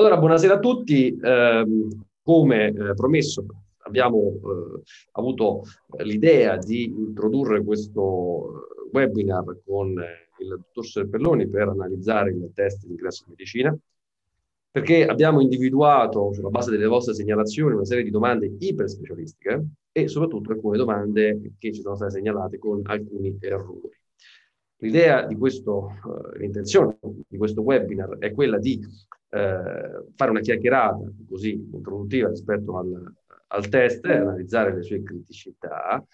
Allora, buonasera a tutti. Eh, come eh, promesso, abbiamo eh, avuto l'idea di introdurre questo webinar con il dottor Serpelloni per analizzare il test di ingresso in medicina, perché abbiamo individuato, sulla base delle vostre segnalazioni, una serie di domande iperspecialistiche e soprattutto alcune domande che ci sono state segnalate con alcuni errori. L'idea di questo, uh, l'intenzione di questo webinar è quella di uh, fare una chiacchierata così introduttiva rispetto al, al test, analizzare le sue criticità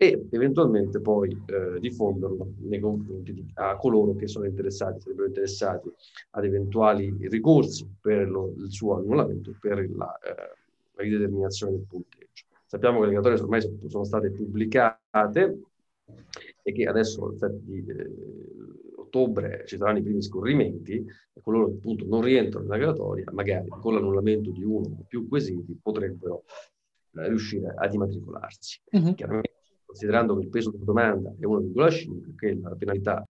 e eventualmente poi uh, diffonderlo nei confronti di a coloro che sono interessati, sarebbero interessati ad eventuali ricorsi per lo, il suo annullamento, per la, la rideterminazione del punteggio. Sappiamo che le graduatorie ormai sono, state pubblicate e che adesso al 7 di eh, ottobre ci saranno i primi scorrimenti e coloro che appunto non rientrano nella graduatoria, magari con l'annullamento di uno o più quesiti, potrebbero eh, riuscire ad immatricolarsi. Uh-huh. Chiaramente, considerando che il peso della domanda è 1,5, che la penalità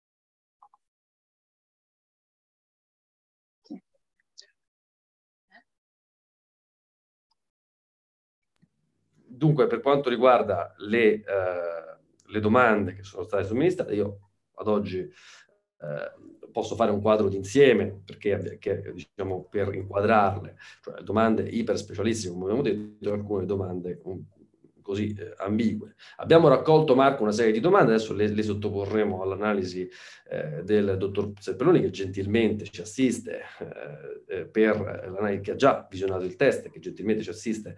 Dunque, per quanto riguarda le, eh, le domande che sono state somministrate, io ad oggi eh, posso fare un quadro d'insieme perché, che, diciamo, per inquadrarle, cioè domande iper specialissime, come abbiamo detto, alcune domande un, così eh, ambigue. Abbiamo raccolto, Marco, una serie di domande, adesso le, le sottoporremo all'analisi eh, del dottor Seppelloni che gentilmente ci assiste eh, eh per l'analisi, che ha già visionato il test, che gentilmente ci assiste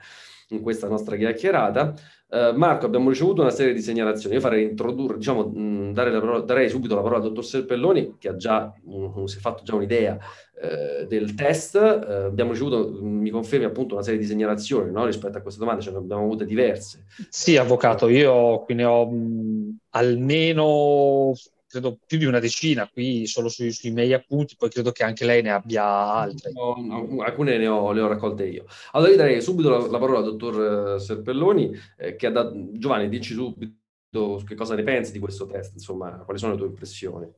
in questa nostra chiacchierata. Uh, Marco, abbiamo ricevuto una serie di segnalazioni. Io farei introdurre, diciamo, mh, dare la parola, darei subito la parola al dottor Serpelloni, che ha già, mh, si è fatto già un'idea uh, del test. Uh, abbiamo ricevuto, mi confermi appunto, una serie di segnalazioni no? rispetto a queste domande, ce ne abbiamo avute diverse. Sì, avvocato, io qui ne ho mh, almeno credo più di una decina qui solo sui, sui miei appunti, poi credo che anche lei ne abbia altre. No, no, alcune ne ho, le ho, raccolte io. Allora io darei subito la, la parola al dottor eh, Serpelloni, eh, che ha dato... Giovanni, dici subito che cosa ne pensi di questo test, insomma, quali sono le tue impressioni?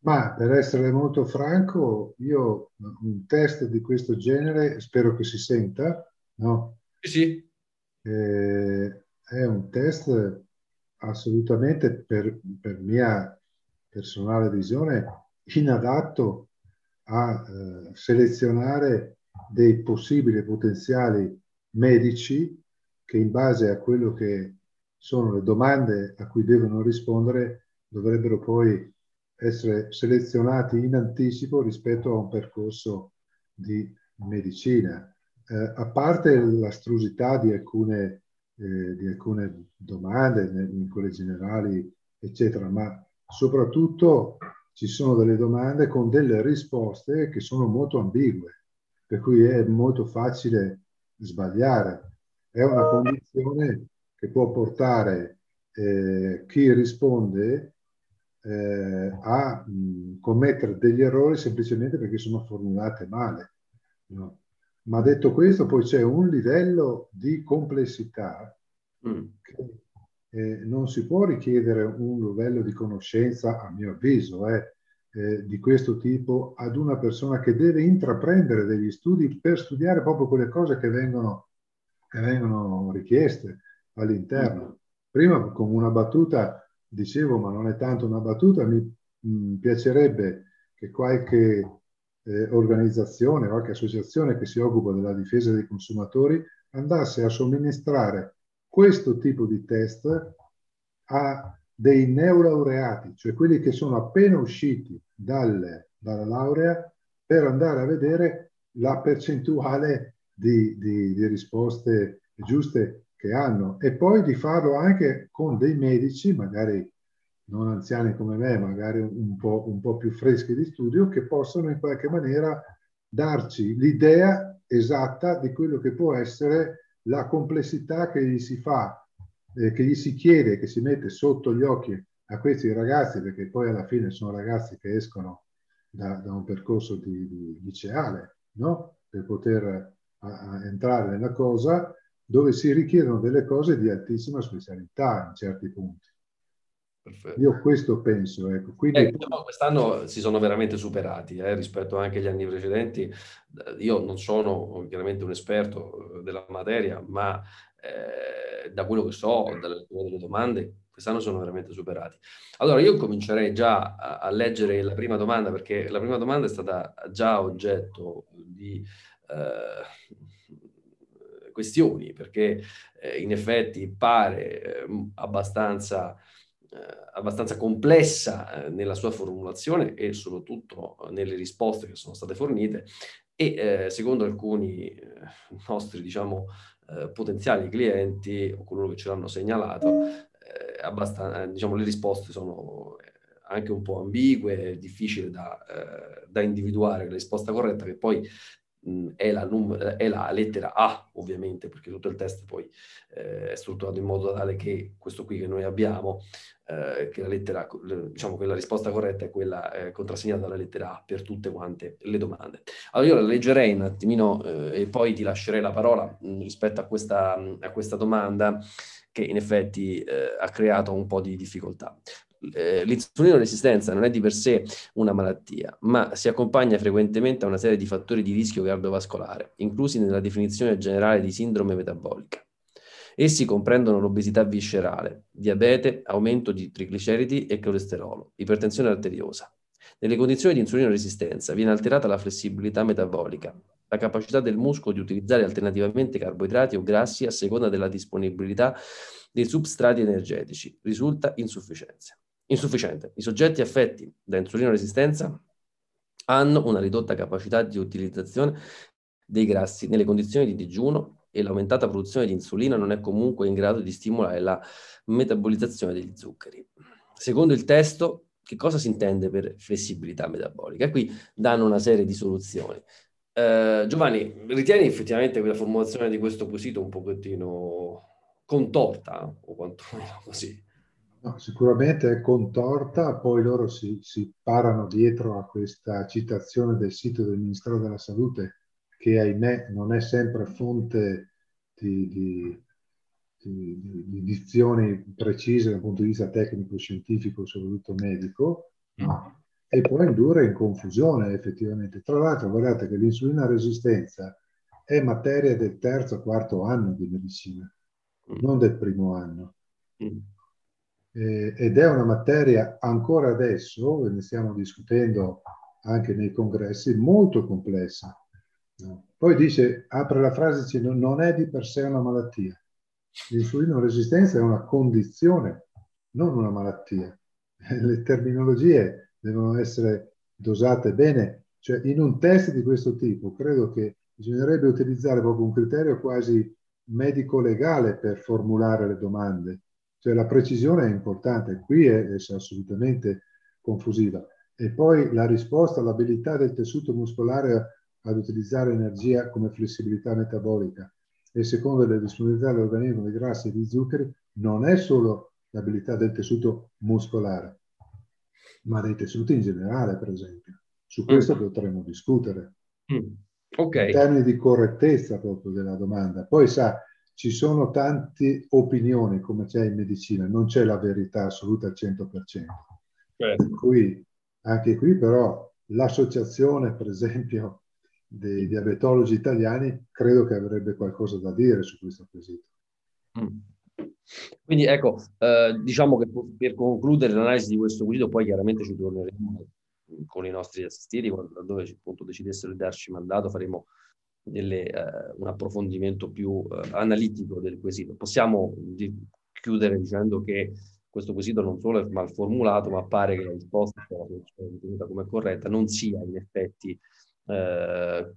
Ma per essere molto franco, io un test di questo genere spero che si senta, no? Sì, sì. Eh, è un test assolutamente per, per mia personale visione inadatto a eh, selezionare dei possibili potenziali medici che in base a quello che sono le domande a cui devono rispondere dovrebbero poi essere selezionati in anticipo rispetto a un percorso di medicina. Eh, a parte l'astrusità di alcune eh, di alcune domande, in quelle generali, eccetera, ma soprattutto ci sono delle domande con delle risposte che sono molto ambigue, per cui è molto facile sbagliare. È una condizione che può portare eh, chi risponde eh, a mh, commettere degli errori semplicemente perché sono formulate male. No? Ma detto questo, poi c'è un livello di complessità mm. che eh, non si può richiedere un livello di conoscenza, a mio avviso, eh, eh, di questo tipo ad una persona che deve intraprendere degli studi per studiare proprio quelle cose che vengono, che vengono richieste all'interno. Mm. Prima con una battuta dicevo, ma non è tanto una battuta, mi mh, mm, piacerebbe che qualche eh, organizzazione, qualche associazione che si occupa della difesa dei consumatori andasse a somministrare questo tipo di test a dei neolaureati, cioè quelli che sono appena usciti dalle, dalla laurea, per andare a vedere la percentuale di, di, di risposte giuste che hanno e poi di farlo anche con dei medici, magari non anziani come me, magari un po', un po' più freschi di studio, che possono in qualche maniera darci l'idea esatta di quello che può essere la complessità che gli si fa, eh, che gli si chiede, che si mette sotto gli occhi a questi ragazzi, perché poi alla fine sono ragazzi che escono da, da un percorso di, di liceale, no? per poter a, a entrare nella cosa, dove si richiedono delle cose di altissima specialità in certi punti. Perfetto. Io questo penso. Ecco. Quindi... Eh, quest'anno si sono veramente superati eh, rispetto anche agli anni precedenti. Io non sono chiaramente un esperto della materia, ma eh, da quello che so, dalle, delle domande, quest'anno sono veramente superati. Allora io comincerei già a, a, leggere la prima domanda, perché la prima domanda è stata già oggetto di eh, questioni, perché eh, in effetti pare eh, abbastanza eh, abbastanza complessa eh, nella sua formulazione e soprattutto nelle risposte che sono state fornite e eh, secondo alcuni eh, nostri diciamo eh, potenziali clienti o coloro che ce l'hanno segnalato eh, diciamo le risposte sono anche un po' ambigue, difficile da, da individuare la risposta corretta che poi è la, num- è la, lettera A, ovviamente, perché tutto il test poi eh, è strutturato in modo tale che questo qui che noi abbiamo, eh, che la lettera, diciamo che la risposta corretta è quella eh, contrassegnata dalla lettera A per tutte quante le domande. Allora io la leggerei un attimino eh, e poi ti lascerei la parola mh, rispetto a questa, a questa domanda che in effetti eh, ha creato un po' di difficoltà eh, l'insulino resistenza non è di per sé una malattia, ma si accompagna frequentemente a una serie di fattori di rischio cardiovascolare, inclusi nella definizione generale di sindrome metabolica. Essi comprendono l'obesità viscerale, diabete, aumento di trigliceridi e colesterolo, ipertensione arteriosa. Nelle condizioni di insulino resistenza viene alterata la flessibilità metabolica, la capacità del muscolo di utilizzare alternativamente carboidrati o grassi a seconda della disponibilità dei substrati energetici, risulta insufficienza insufficiente. I soggetti affetti da insulino resistenza hanno una ridotta capacità di utilizzazione dei grassi nelle condizioni di digiuno e l'aumentata produzione di insulina non è comunque in grado di stimolare la metabolizzazione degli zuccheri. Secondo il testo, che cosa si intende per flessibilità metabolica? Qui danno una serie di soluzioni. Eh, Giovanni, ritieni effettivamente quella formulazione di questo quesito un pochettino contorta, o quantomeno così? No, sicuramente è contorta, poi loro si, si, parano dietro a questa citazione del sito del Ministero della Salute che ahimè non è sempre fonte di, di, di, di dizioni precise dal punto di vista tecnico-scientifico, soprattutto medico, no? e può indurre in confusione effettivamente. Tra l'altro guardate che l'insulina resistenza è materia del terzo quarto anno di medicina, mm. non del primo anno. Eh, ed è una materia ancora adesso, ne stiamo discutendo anche nei congressi, molto complessa. Poi dice, apre la frase, dice, non è di per sé una malattia. L'insulino resistenza è una condizione, non una malattia. Le terminologie devono essere dosate bene. Cioè, in un test di questo tipo, credo che bisognerebbe utilizzare proprio un criterio quasi medico-legale per formulare le domande cioè la precisione è importante, qui è, è assolutamente confusiva. E poi la risposta all'abilità del tessuto muscolare ad utilizzare energia come flessibilità metabolica e secondo le disponibilità dell'organismo di grassi e di zuccheri non è solo l'abilità del tessuto muscolare, ma dei tessuti in generale, per esempio. Su questo mm. potremmo discutere. Mm. Okay. In termini di correttezza proprio della domanda. Poi sa, ci sono tante opinioni come c'è in medicina, non c'è la verità assoluta al 100%. Certo. Per cui anche qui però l'associazione, per esempio, dei diabetologi italiani credo che avrebbe qualcosa da dire su questo quesito. Mm. Quindi ecco, eh, diciamo che per concludere l'analisi di questo quesito, poi chiaramente ci torneremo con i nostri assistiti, quando dove appunto decidessero di darci mandato, faremo delle, eh, un approfondimento più eh, analitico del quesito. Possiamo di, chiudere dicendo che questo quesito non solo è mal formulato, ma pare che la risposta, ritenuta come corretta, non sia in effetti eh,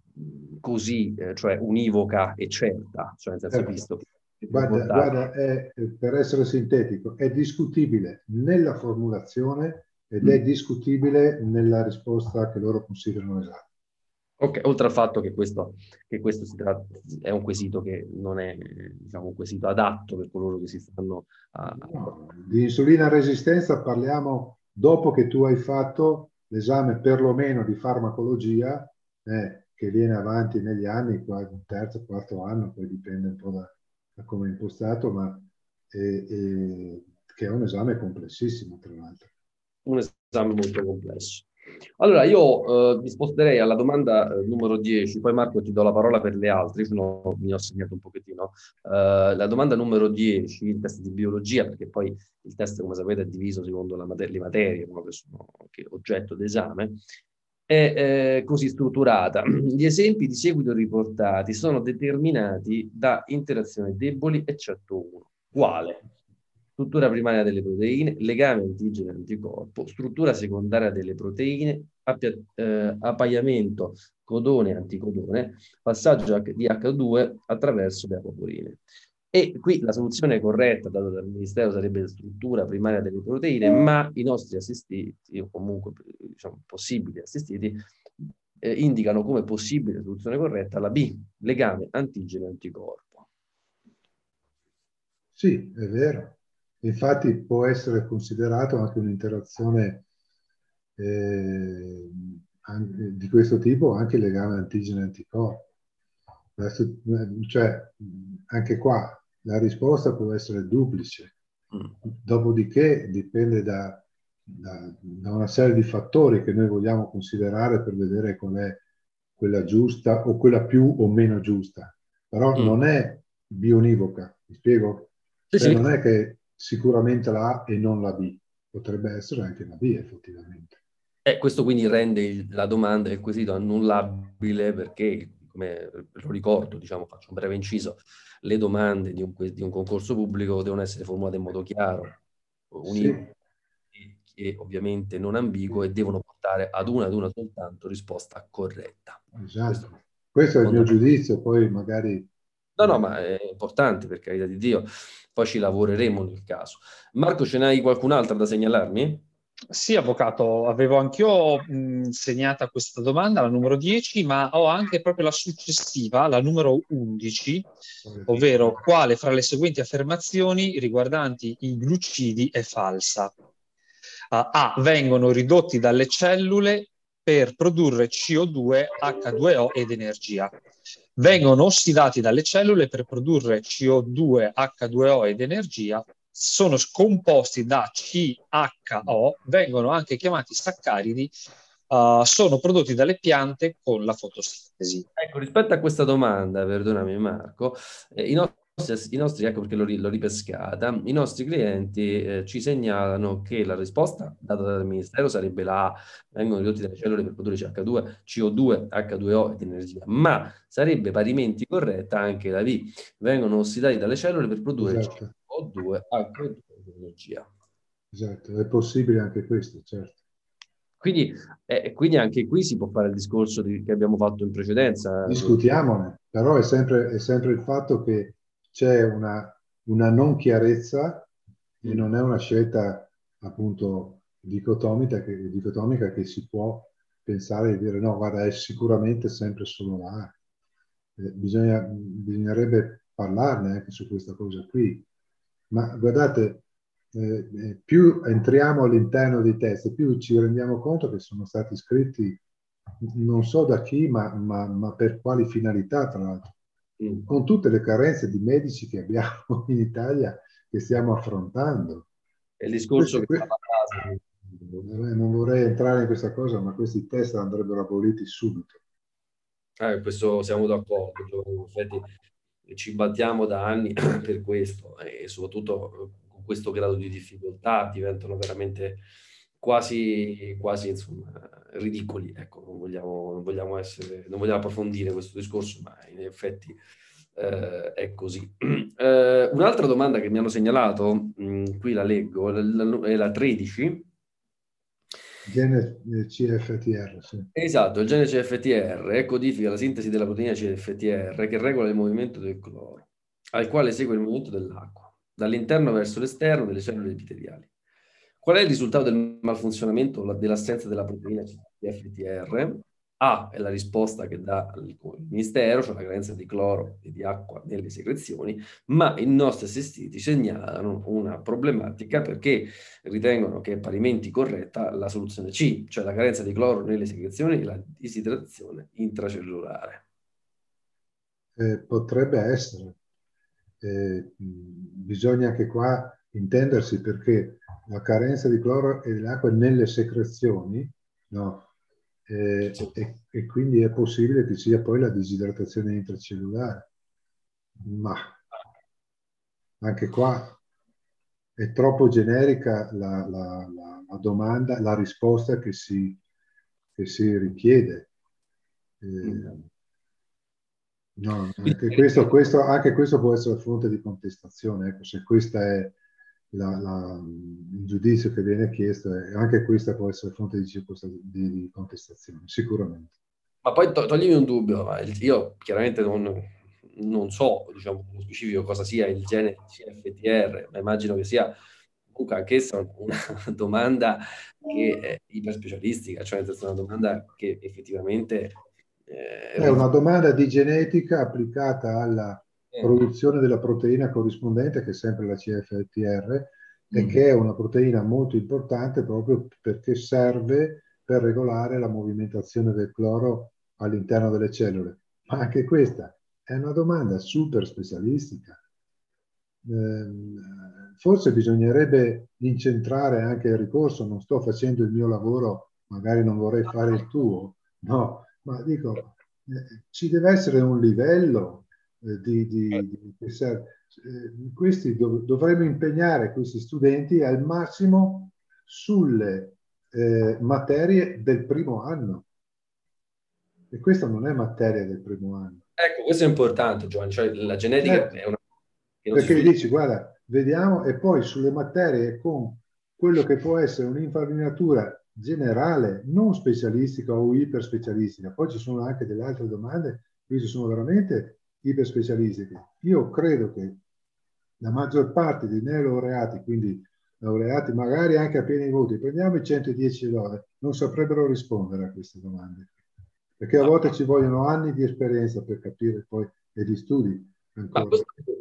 così, eh, cioè univoca e certa, cioè nel senso certo. visto che Guarda, guarda è, per essere sintetico, è discutibile nella formulazione ed è mm. discutibile nella risposta che loro considerano esatta. Ok, oltre al fatto che questo, che questo tratta, è un quesito che non è diciamo, un quesito adatto per coloro che si stanno a... No, di insulina resistenza parliamo dopo che tu hai fatto l'esame perlomeno di farmacologia eh, che viene avanti negli anni, il terzo, quarto anno, poi dipende un po' da, da come è impostato, ma eh, eh, che è un esame complessissimo, tra l'altro. Un esame molto complesso. Allora, io eh, mi sposterei alla domanda eh, numero 10, poi Marco ti do la parola per le altre, io mi ho segnato un pochettino. Uh, la domanda numero 10, il test di biologia, perché poi il test, come sapete, è diviso secondo mater- le materie che sono che oggetto d'esame, è eh, così strutturata. Gli esempi di seguito riportati sono determinati da interazioni deboli, eccetto uno. Quale? Struttura primaria delle proteine, legame antigene-anticorpo, struttura secondaria delle proteine, appia, eh, appaiamento codone-anticodone, passaggio di H2 attraverso le apoporine. E qui la soluzione corretta data dal Ministero sarebbe struttura primaria delle proteine, ma i nostri assistiti, o comunque diciamo, possibili assistiti, eh, indicano come possibile soluzione corretta la B, legame antigene-anticorpo. Sì, è vero. Infatti può essere considerato anche un'interazione eh, di questo tipo anche il legame antigene-anticorpo. Cioè, anche qua la risposta può essere duplice. Mm. Dopodiché dipende da, da, da, una serie di fattori che noi vogliamo considerare per vedere qual è quella giusta o quella più o meno giusta. Però mm. non è bionivoca, mi spiego? Sì, cioè, sì. Non è che sicuramente la A e non la B. Potrebbe essere anche la B effettivamente. E questo quindi rende la domanda il quesito annullabile perché, come lo ricordo, diciamo, faccio un breve inciso, le domande di un, di un concorso pubblico devono essere formulate in modo chiaro, univoco sì. e ovviamente non ambiguo e devono portare ad una ad una soltanto risposta corretta. Esatto. Questo, Questo è il mio giudizio, poi magari... No, no, ma è importante per carità di Dio poi ci lavoreremo nel caso. Marco, ce n'hai qualcun'altra da segnalarmi? Sì, avvocato, avevo anch'io segnata questa domanda, la numero 10, ma ho anche proprio la successiva, la numero 11, ovvero quale fra le seguenti affermazioni riguardanti i glucidi è falsa? Uh, A. Vengono ridotti dalle cellule per produrre CO2, H2O ed energia vengono ossidati dalle cellule per produrre CO2, H2O ed energia, sono scomposti da CHO, vengono anche chiamati saccaridi, uh, sono prodotti dalle piante con la fotosintesi. Ecco, rispetto a questa domanda, perdonami Marco, eh, i nostri i nostri, ecco perché l'ho, ripescata, i nostri clienti eh, ci segnalano che la risposta data dal Ministero sarebbe la A, vengono ridotti dalle cellule per produrre CH2, CO2, H2O ed energia, ma sarebbe parimenti corretta anche la B, vengono ossidati dalle cellule per produrre esatto. CO2, H2O ed energia. Esatto, è possibile anche questo, certo. Quindi, eh, quindi, anche qui si può fare il discorso di, che abbiamo fatto in precedenza. Discutiamone, però è sempre, è sempre il fatto che c'è una, una non chiarezza e non è una scelta appunto dicotomica che, dicotomica che si può pensare di dire no, guarda, è sicuramente sempre solo la A. Eh, bisogna, bisognerebbe parlarne anche su questa cosa qui. Ma guardate, eh, eh, più entriamo all'interno dei test, più ci rendiamo conto che sono stati scritti non so da chi, ma, ma, ma per quali finalità, tra l'altro con tutte le carenze di medici che abbiamo in Italia che stiamo affrontando. È il discorso Questo, che eh, Non vorrei entrare in questa cosa, ma questi test andrebbero aboliti subito. Eh, questo siamo d'accordo. In effetti ci battiamo da anni per questo e soprattutto con questo grado di difficoltà diventano veramente quasi, quasi insomma, ridicoli. Ecco, non vogliamo, non vogliamo, essere, non vogliamo approfondire questo discorso, ma in effetti eh, è così. Eh, un'altra domanda che mi hanno segnalato, mh, mm, qui la leggo, è la 13. Gene CFTR, sì. Esatto, il gene CFTR codifica la sintesi della proteina CFTR che regola il movimento del cloro, al quale segue il movimento dell'acqua, dall'interno verso l'esterno delle cellule epiteliali. Qual è il risultato del malfunzionamento dell'assenza della proteina FTR? A è la risposta che dà il Ministero, cioè la carenza di cloro e di acqua nelle secrezioni, ma i nostri assistiti segnalano una problematica perché ritengono che è parimenti corretta la soluzione C, cioè la carenza di cloro nelle secrezioni e la disidratazione intracellulare. Eh, potrebbe essere. Eh, bisogna anche qua intendersi perché la carenza di cloro e dell'acqua nelle secrezioni, no? Eh, e, e, quindi è possibile che sia poi la disidratazione intracellulare. Ma anche qua è troppo generica la, la, la, la domanda, la risposta che si, che si richiede. Eh, no, anche, questo, questo, anche questo può essere fonte di contestazione. Ecco, se questo è il giudizio che viene chiesto, anche questa può essere fonte di, di, contestazione, sicuramente. Ma poi to- toglimi un dubbio, io chiaramente non, non so, diciamo, nello specifico cosa sia il gene CFTR, ma immagino che sia comunque anch'essa una domanda che è iperspecialistica, cioè è una domanda che effettivamente... Eh, è una domanda di genetica applicata alla. Produzione della proteina corrispondente, che è sempre la CFTR, mm. e che è una proteina molto importante proprio perché serve per regolare la movimentazione del cloro all'interno delle cellule. Ma anche questa è una domanda super specialistica. Eh, forse bisognerebbe incentrare anche il ricorso, non sto facendo il mio lavoro, magari non vorrei fare il tuo, no, ma dico, eh, ci deve essere un livello eh, di, di, di eh, questi dov- dovremmo impegnare questi studenti al massimo sulle eh, materie del primo anno. E questa non è materia del primo anno. Ecco, questo è importante, Giovanni, cioè la genetica certo. è una... Perché dici, guarda, vediamo, e poi sulle materie con quello che può essere un'infarinatura generale, non specialistica o iperspecialistica. Poi ci sono anche delle altre domande, qui ci sono veramente iperspecialistiche. Io credo che la maggior parte dei neolaureati, quindi laureati magari anche a pieni voti, prendiamo i 110 lode, non saprebbero rispondere a queste domande. Perché a volte ci vogliono anni di esperienza per capire poi e di studi.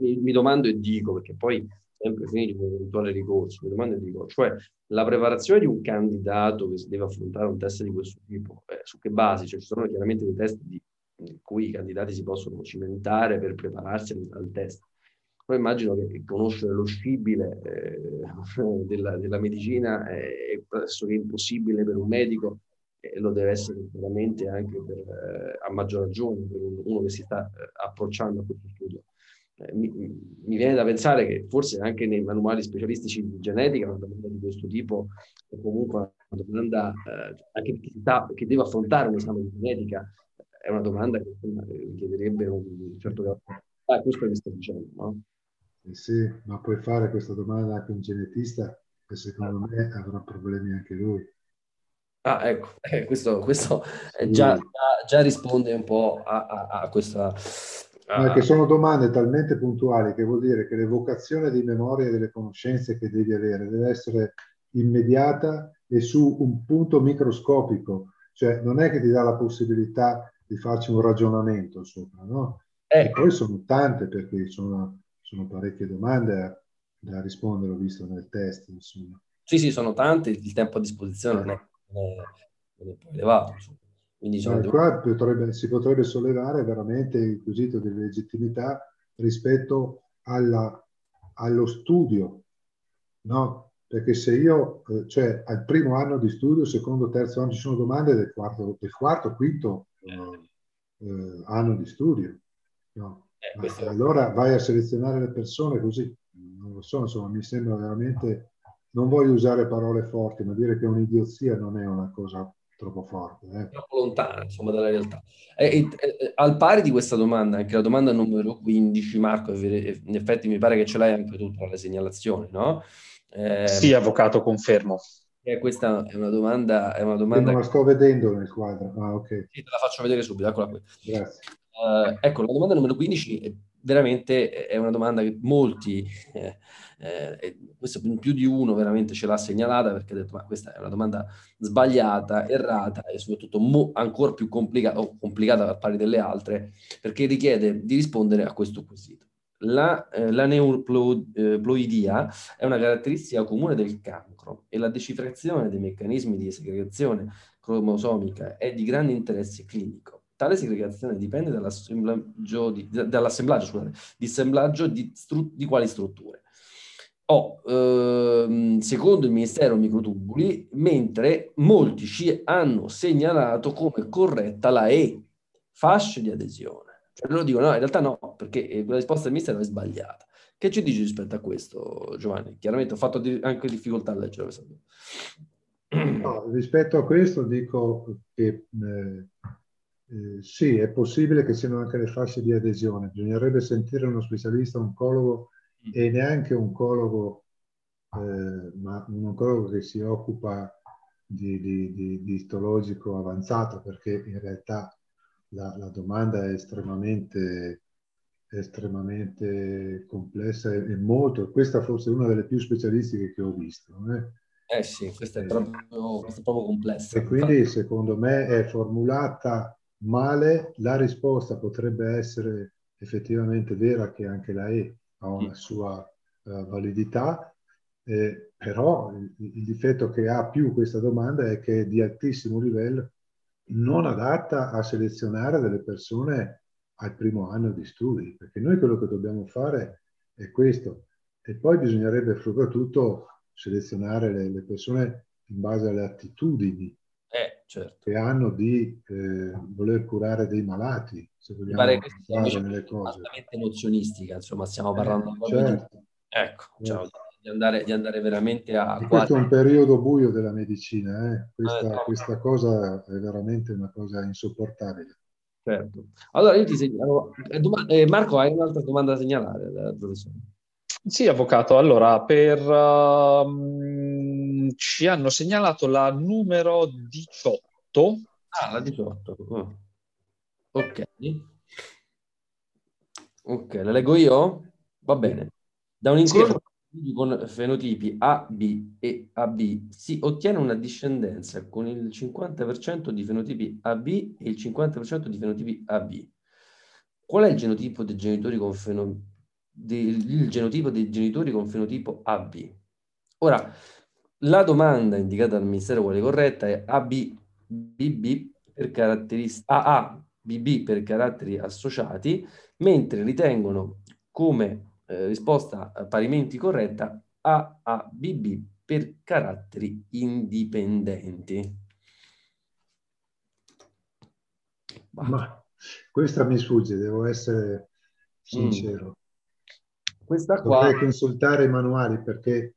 Mi, mi, domando e dico, perché poi sempre finito un eventuale ricorso, mi domando e dico, cioè la preparazione di un candidato che deve affrontare un test di questo tipo, eh, su che basi? Cioè, ci sono chiaramente dei test di in cui i candidati si possono cimentare per prepararsi al, test. Poi immagino che conoscere lo scibile eh, della, della, medicina è pressoché impossibile per un medico e lo deve essere veramente anche per, eh, a maggior ragione per uno che si sta eh, approcciando a questo studio. Eh, mi, mi, viene da pensare che forse anche nei manuali specialistici di genetica una domanda di questo tipo è comunque una domanda eh, anche per chi, sta, che deve affrontare un esame di genetica è una domanda che richiederebbe un certo grado. Ah, questo che sto dicendo, no? Eh sì, ma puoi fare questa domanda anche a un genetista che secondo me avrà problemi anche lui. Ah, ecco, eh, questo, questo sì. già, già, già, risponde un po' a, a, a questa... A... Che sono domande talmente puntuali che vuol dire che l'evocazione di memoria e delle conoscenze che devi avere deve essere immediata e su un punto microscopico, cioè non è che ti dà la possibilità di farci un ragionamento sopra, no? Ecco. E poi sono tante perché sono, sono parecchie domande da rispondere, ho visto nel test, insomma. Sì, sì, sono tante, il tempo a disposizione non è, non è, poi elevato. Quindi no, qua potrebbe, si potrebbe sollevare veramente il quesito di legittimità rispetto alla, allo studio, no? Perché se io, eh, cioè al primo anno di studio, secondo, terzo anno, ci sono domande del quarto, del quarto quinto eh, anno di studio. No? Eh, allora vai a selezionare le persone così, non lo so, insomma, mi sembra veramente, non voglio usare parole forti, ma dire che è un'idiozia non è una cosa troppo forte. Eh. Troppo lontana, insomma, dalla realtà. E, e, al pari di questa domanda, anche la domanda numero 15, Marco, in effetti mi pare che ce l'hai anche tu tra le segnalazioni, no? Eh, sì, avvocato, confermo. Eh, questa è una domanda. È una domanda non la sto vedendo nel quadro. Ah, ok. Sì, te la faccio vedere subito, eccola qui. Grazie. Uh, ecco, la domanda numero 15 è veramente è una domanda che molti, eh, eh, questo più di uno veramente ce l'ha segnalata perché ha detto ma questa è una domanda sbagliata, errata e soprattutto mo- ancora più complicata, complicata al pari delle altre perché richiede di rispondere a questo quesito. La, eh, la neuploidia è una caratteristica comune del cancro e la decifrazione dei meccanismi di segregazione cromosomica è di grande interesse clinico. Tale segregazione dipende dall'assemblaggio di, dall'assemblaggio, scusate, di, assemblaggio di, stru- di quali strutture? oh, ehm, secondo il Ministero microtubuli, mentre molti ci hanno segnalato come corretta la E, fasce di adesione. Cioè loro dicono no, in realtà no, perché la risposta del Ministero è sbagliata. Che ci dici rispetto a questo, Giovanni? Chiaramente ho fatto anche difficoltà a leggere no, rispetto a questo dico che eh, eh, sì, è possibile che siano anche le fasce di adesione. Bisognerebbe sentire uno specialista oncologo e neanche un oncologo, eh, ma un oncologo che si occupa di, di, di, di istologico avanzato, perché in realtà la, la domanda è estremamente, estremamente complessa e, e, molto, questa forse è una delle più specialistiche che ho visto. Eh, eh sì, questa è, proprio, questa è proprio complessa. E quindi secondo me è formulata male, la risposta potrebbe essere effettivamente vera che anche la E ha una sua uh, validità, eh, però il, il, difetto che ha più questa domanda è che è di altissimo livello, non adatta a selezionare delle persone al primo anno di studi, perché noi quello che dobbiamo fare è questo. E poi bisognerebbe soprattutto selezionare le, le persone in base alle attitudini eh, certo. che hanno di eh, voler curare dei malati, se vogliamo sia nelle cose. emozionistica, insomma, stiamo parlando eh, certo. di... Ecco, certo. Di, andare, di, andare, veramente a... Questo è un periodo buio della medicina, eh? questa, eh, questa cosa è veramente una cosa insopportabile. Certo. Allora io ti segnalo... Eh, eh, Marco, hai un'altra domanda da segnalare, professore? Sì, avvocato. Allora, per... Uh ci hanno segnalato la numero 18. Ah, la 18. Oh. Ok. Ok, la leggo io? Va bene. Da un incrocio con fenotipi A, B e AB si ottiene una discendenza con il 50% di fenotipi AB e il 50% di fenotipi AB. Qual è il genotipo dei genitori con, feno... del, genotipo dei genitori con fenotipo AB? Ora, la domanda indicata dal Ministero quale corretta è ABBB per caratteristiche AABB per caratteri associati, mentre ritengono come eh, risposta parimenti corretta AABB per caratteri indipendenti. Ma questa mi sfugge, devo essere sincero. Mm. Questa qua... Dovrei consultare i manuali perché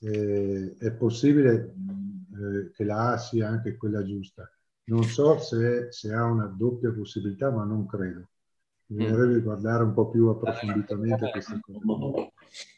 eh, è possibile eh, che la A sia anche quella giusta. Non so se, se ha una doppia possibilità, ma non credo. Mm. guardare un po' più approfonditamente questa cosa.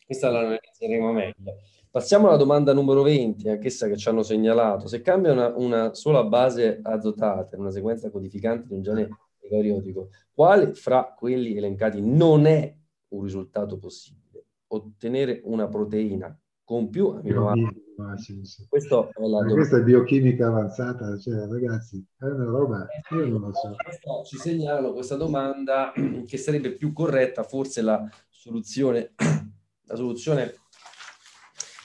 Questa la analizzeremo meglio. Passiamo alla domanda numero 20, anch'essa che ci hanno segnalato. Se cambia una, una sola base azotata in una sequenza codificante di un gene eucariotico, quale fra quelli elencati non è un risultato possibile? Ottenere una proteina con più aminoacidi. Questo è la questa è biochimica avanzata, cioè, ragazzi, è una roba, io non lo so. Ci segnalano questa domanda che sarebbe più corretta, forse la soluzione, la soluzione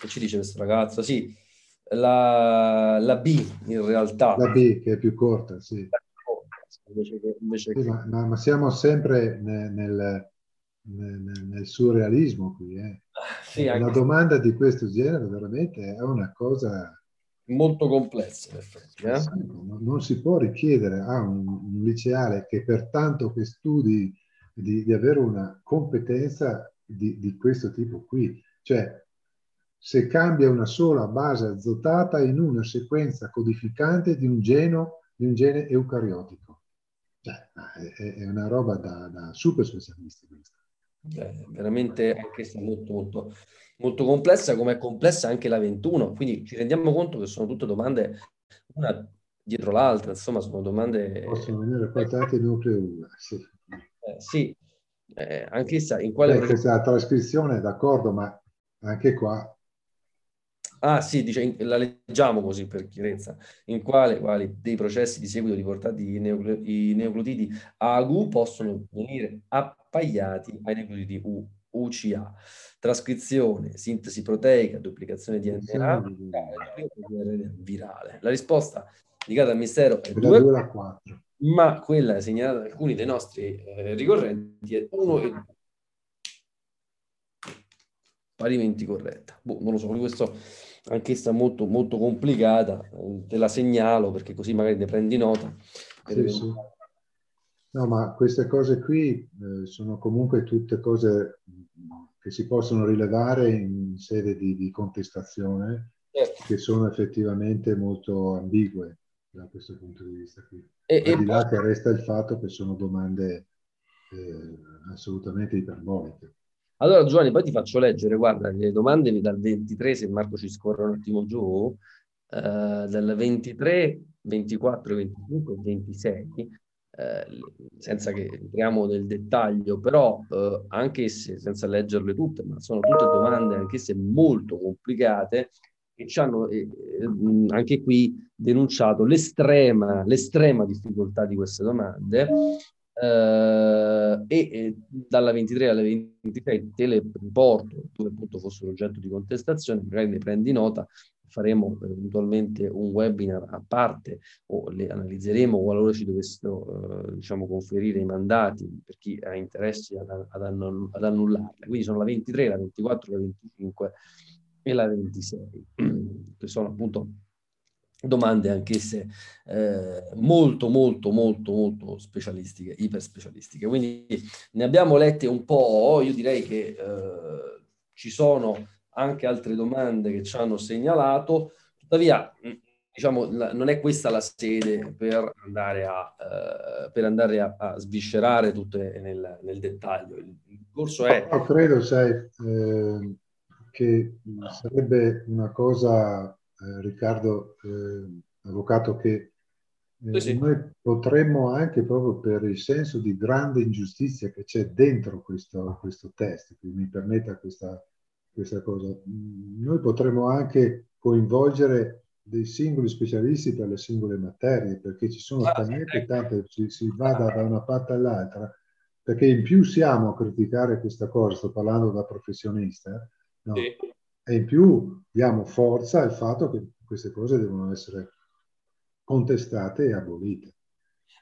che ci dice questo ragazzo? Sì, la, la B in realtà. La B che è più corta, sì. Invece che, invece sì che... Ma, ma, siamo sempre nel, nel nel, nel surrealismo qui. Eh. Sì, una domanda di questo genere veramente è una cosa molto complessa in effetti. Eh? Non, non, si può richiedere a un, un liceale che pertanto che studi di, di avere una competenza di, di, questo tipo qui. Cioè, se cambia una sola base azotata in una sequenza codificante di un, geno, di un gene eucariotico. Cioè, è, è, una roba da, da super specialisti questa. Eh, veramente anche molto, molto, molto complessa, come è complessa anche la 21. Quindi ci rendiamo conto che sono tutte domande una dietro l'altra, insomma, sono domande. Possono venire quadrati nucleo 1. Sì, eh, sì. Eh, anche sa, in quale. Beh, questa trascrizione, d'accordo, ma anche qua. Ah sì, dice, la leggiamo così per chiarezza. In quale quali dei processi di seguito riportati i, neocl- i neoclotidi AGU possono venire a appagliati ai nuclei U, UCA. Trascrizione, sintesi proteica, duplicazione di DNA virale. La risposta indicata al mistero è 2, ma quella segnalata da alcuni dei nostri eh, ricorrenti è 1 e 2. parimenti corretta. Boh, non lo so, questo anch'essa molto, molto complicata, te la segnalo perché così magari ne prendi nota. Sì, sì. No, ma queste cose qui eh, sono comunque tutte cose che si possono rilevare in sede di, di contestazione, certo. che sono effettivamente molto ambigue da questo punto di vista qui. E, Al di là che resta il fatto che sono domande eh, assolutamente iperboliche. Allora Giovanni, poi ti faccio leggere, guarda, le domande dal 23, se Marco ci scorre un attimo giù, eh, dal 23, 24, 25 26, eh, senza che entriamo nel dettaglio, però eh, anche se, senza leggerle tutte, ma sono tutte domande anche se molto complicate che ci hanno eh, eh anche qui denunciato l'estrema, l'estrema difficoltà di queste domande eh, e, dalla 23 alle 26 te le riporto dove appunto fossero oggetto di contestazione, magari ne prendi nota, faremo eventualmente un webinar a parte o le analizzeremo qualora ci dovessero eh, diciamo conferire i mandati per chi ha interessi ad, ad, ad annullarle. Quindi sono la 23, la 24, la 25 e la 26, che sono appunto domande anch'esse eh, molto molto molto molto specialistiche, iper specialistiche. Quindi ne abbiamo lette un po', io direi che eh, ci sono anche altre domande che ci hanno segnalato, tuttavia diciamo, la, non è questa la sede per andare a, eh, per andare a, a sviscerare tutte nel, nel, dettaglio. Il, il corso è... No, credo, sai, eh, che sarebbe una cosa Riccardo, eh, avvocato, che eh, sì. noi potremmo anche proprio per il senso di grande ingiustizia che c'è dentro questo, questo test, che mi permetta questa, questa cosa, mm, noi potremmo anche coinvolgere dei singoli specialisti per le singole materie, perché ci sono ah, talmente ecco. tante, si, si vada da una parte all'altra, perché in più siamo a criticare questa cosa, sto parlando da professionista, no? sì e in più diamo forza al fatto che queste cose devono essere contestate e abolite.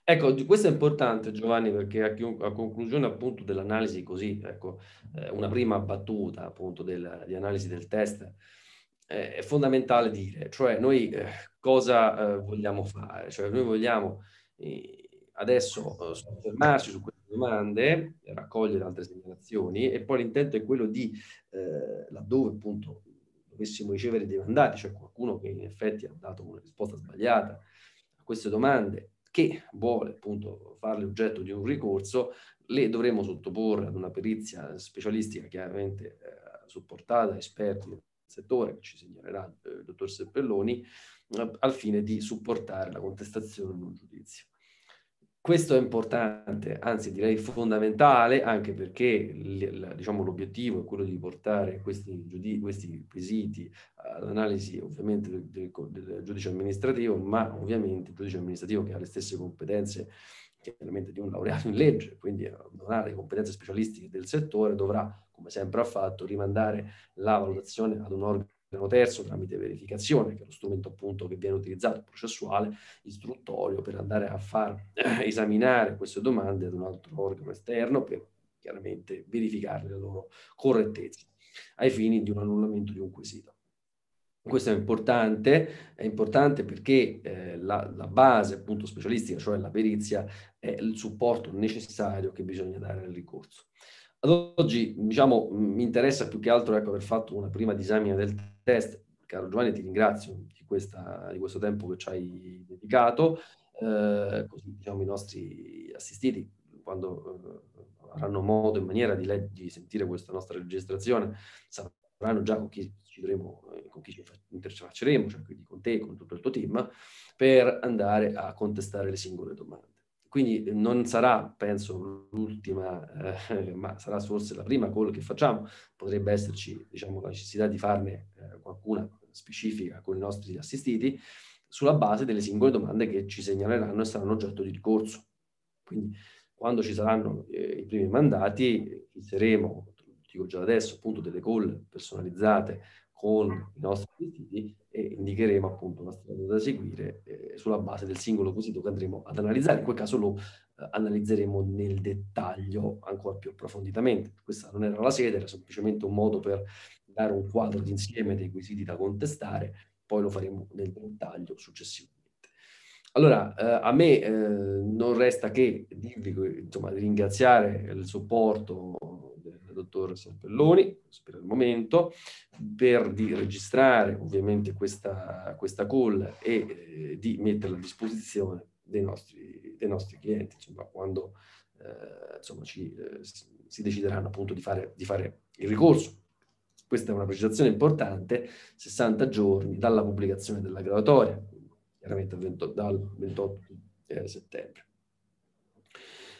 Ecco, questo è importante Giovanni perché a, a conclusione appunto dell'analisi così, ecco, eh, una prima battuta appunto del, di analisi del test, eh, è fondamentale dire, cioè noi eh, cosa eh, vogliamo fare? Cioè noi vogliamo eh, adesso eh, soffermarci su queste domande, raccogliere altre segnalazioni e poi l'intento è quello di, eh, laddove appunto dovessimo ricevere dei mandati, cioè qualcuno che in effetti ha dato una risposta sbagliata a queste domande, che vuole appunto farle oggetto di un ricorso, le dovremo sottoporre ad una perizia specialistica chiaramente eh, supportata da esperti del settore, che ci segnalerà eh, il dottor Seppelloni, eh, al fine di supportare la contestazione in un giudizio. Questo è importante, anzi direi fondamentale, anche perché diciamo, l'obiettivo è quello di portare questi, giudi- questi quesiti all'analisi ovviamente del, del, del, giudice amministrativo, ma ovviamente il giudice amministrativo che ha le stesse competenze chiaramente di un laureato in legge, quindi non ha le competenze specialistiche del settore, dovrà, come sempre ha fatto, rimandare la valutazione ad un organo terzo tramite verificazione, che è lo strumento appunto che viene utilizzato, processuale, istruttorio, per andare a far eh, esaminare queste domande ad un altro organo esterno per chiaramente verificare la loro correttezza ai fini di un annullamento di un quesito. Questo è importante, è importante perché eh, la, la, base appunto specialistica, cioè la perizia, è il supporto necessario che bisogna dare al ricorso. Ad oggi, diciamo, mi interessa più che altro ecco, aver fatto una prima disamina del test. Caro Giovanni, ti ringrazio di, questa, di questo tempo che ci hai dedicato. Eh, così diciamo, i nostri assistiti, quando eh, avranno modo e maniera di, le- di, sentire questa nostra registrazione, sapranno già con chi ci, dovremo, eh, con chi ci interfacceremo, cioè quindi con te e con tutto il tuo team, per andare a contestare le singole domande. Quindi non sarà, penso, l'ultima, eh, ma sarà forse la prima call che facciamo. Potrebbe esserci, diciamo, la necessità di farne eh, qualcuna specifica con i nostri assistiti sulla base delle singole domande che ci segnaleranno e saranno oggetto di ricorso. Quindi quando ci saranno eh, i primi mandati, inizieremo, dico già adesso, appunto delle call personalizzate con i nostri assistiti e indicheremo appunto la strada da seguire eh, sulla base del singolo quesito che andremo ad analizzare. In quel caso lo eh, analizzeremo nel dettaglio ancora più approfonditamente. Questa non era la sede, era semplicemente un modo per dare un quadro d'insieme dei quesiti da contestare, poi lo faremo nel dettaglio successivamente. Allora, eh, a me eh, non resta che dirvi, insomma, di ringraziare il supporto dottor Serpelloni per il momento, per di registrare ovviamente questa, questa call e eh, di metterla a disposizione dei nostri, dei nostri clienti, insomma, quando eh, insomma, ci, eh, si decideranno appunto di fare, di fare il ricorso. Questa è una precisazione importante, 60 giorni dalla pubblicazione della graduatoria, chiaramente dal 28 eh, settembre.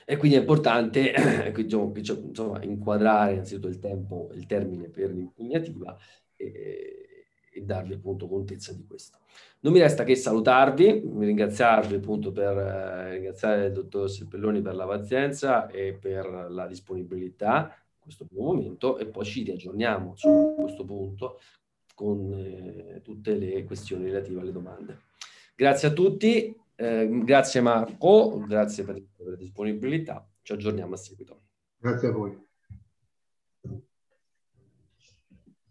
E quindi è importante diciamo, insomma, inquadrare innanzitutto il tempo, il termine per l'impugnativa e, e, darvi appunto contezza di questo. Non mi resta che salutarvi, ringraziarvi appunto per eh, ringraziare il dottor Seppelloni per la pazienza e per la disponibilità in questo primo momento e poi ci riaggiorniamo su questo punto con eh, tutte le questioni relative alle domande. Grazie a tutti, eh, grazie Marco, grazie per la disponibilità, ci aggiorniamo a seguito. Grazie a voi.